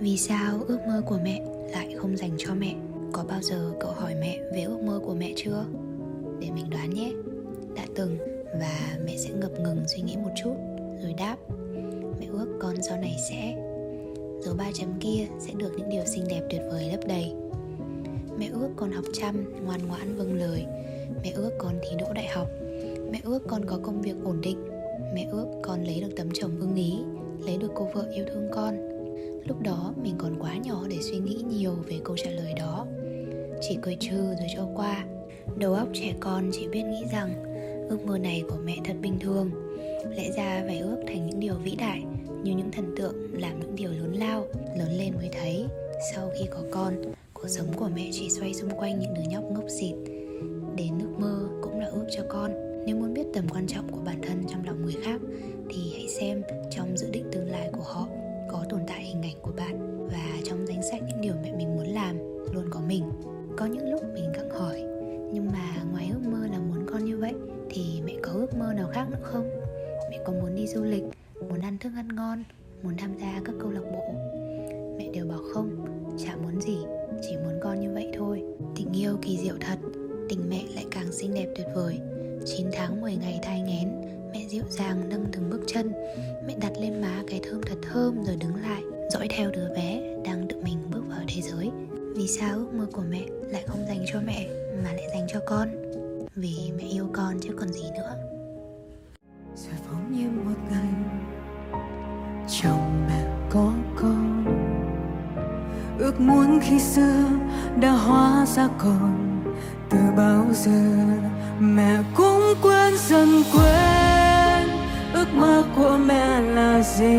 Vì sao ước mơ của mẹ lại không dành cho mẹ? Có bao giờ cậu hỏi mẹ về ước mơ của mẹ chưa? Để mình đoán nhé. Đã từng và mẹ sẽ ngập ngừng suy nghĩ một chút Rồi đáp Mẹ ước con sau này sẽ. Dấu ba chấm kia sẽ được những điều xinh đẹp tuyệt vời lấp đầy. Mẹ ước con học chăm, ngoan ngoãn vâng lời. Mẹ ước con thi đỗ đại học. Mẹ ước con có công việc ổn định. Mẹ ước con lấy được tấm chồng ưng ý Lấy được cô vợ yêu thương con. Lúc đó mình còn quá nhỏ để suy nghĩ nhiều về câu trả lời đó. Chỉ cười trừ rồi cho qua. Đầu óc trẻ con chỉ biết nghĩ rằng Ước mơ này của mẹ thật bình thường. Lẽ ra phải ước thành những điều vĩ đại, Như những thần tượng làm những điều lớn lao, Lớn lên mới thấy. Sau khi có con, Cuộc sống của mẹ chỉ xoay xung quanh những đứa nhóc ngốc xịt. Đến ước mơ cũng là ước cho con. Nếu muốn biết tầm quan trọng của bản thân trong lòng người khác, Thì hãy xem trong dự định của bạn Và trong danh sách những điều mẹ mình muốn làm Luôn có mình. Có những lúc mình gặng hỏi Nhưng mà ngoài ước mơ là muốn con như vậy Thì mẹ có ước mơ nào khác nữa không? Mẹ có muốn đi du lịch, muốn ăn thức ăn ngon, muốn tham gia các câu lạc bộ? Mẹ đều bảo không, chả muốn gì, chỉ muốn con như vậy thôi. Tình yêu kỳ diệu thật, tình mẹ lại càng xinh đẹp tuyệt vời. 9 tháng 10 ngày thai nghén Mẹ dịu dàng nâng từng bước chân. Mẹ đặt lên má cái thơm thật thơm rồi đứng lại. Dõi theo đứa bé đang tự mình bước vào thế giới. Vì sao ước mơ của mẹ lại không dành cho mẹ mà lại dành cho con? Vì mẹ yêu con chứ còn gì nữa. Rồi phóng như một ngày, chồng mẹ có con. Ước muốn khi xưa đã hóa ra còn từ bao giờ mẹ cũng quên dần quên ước mơ của mẹ là gì?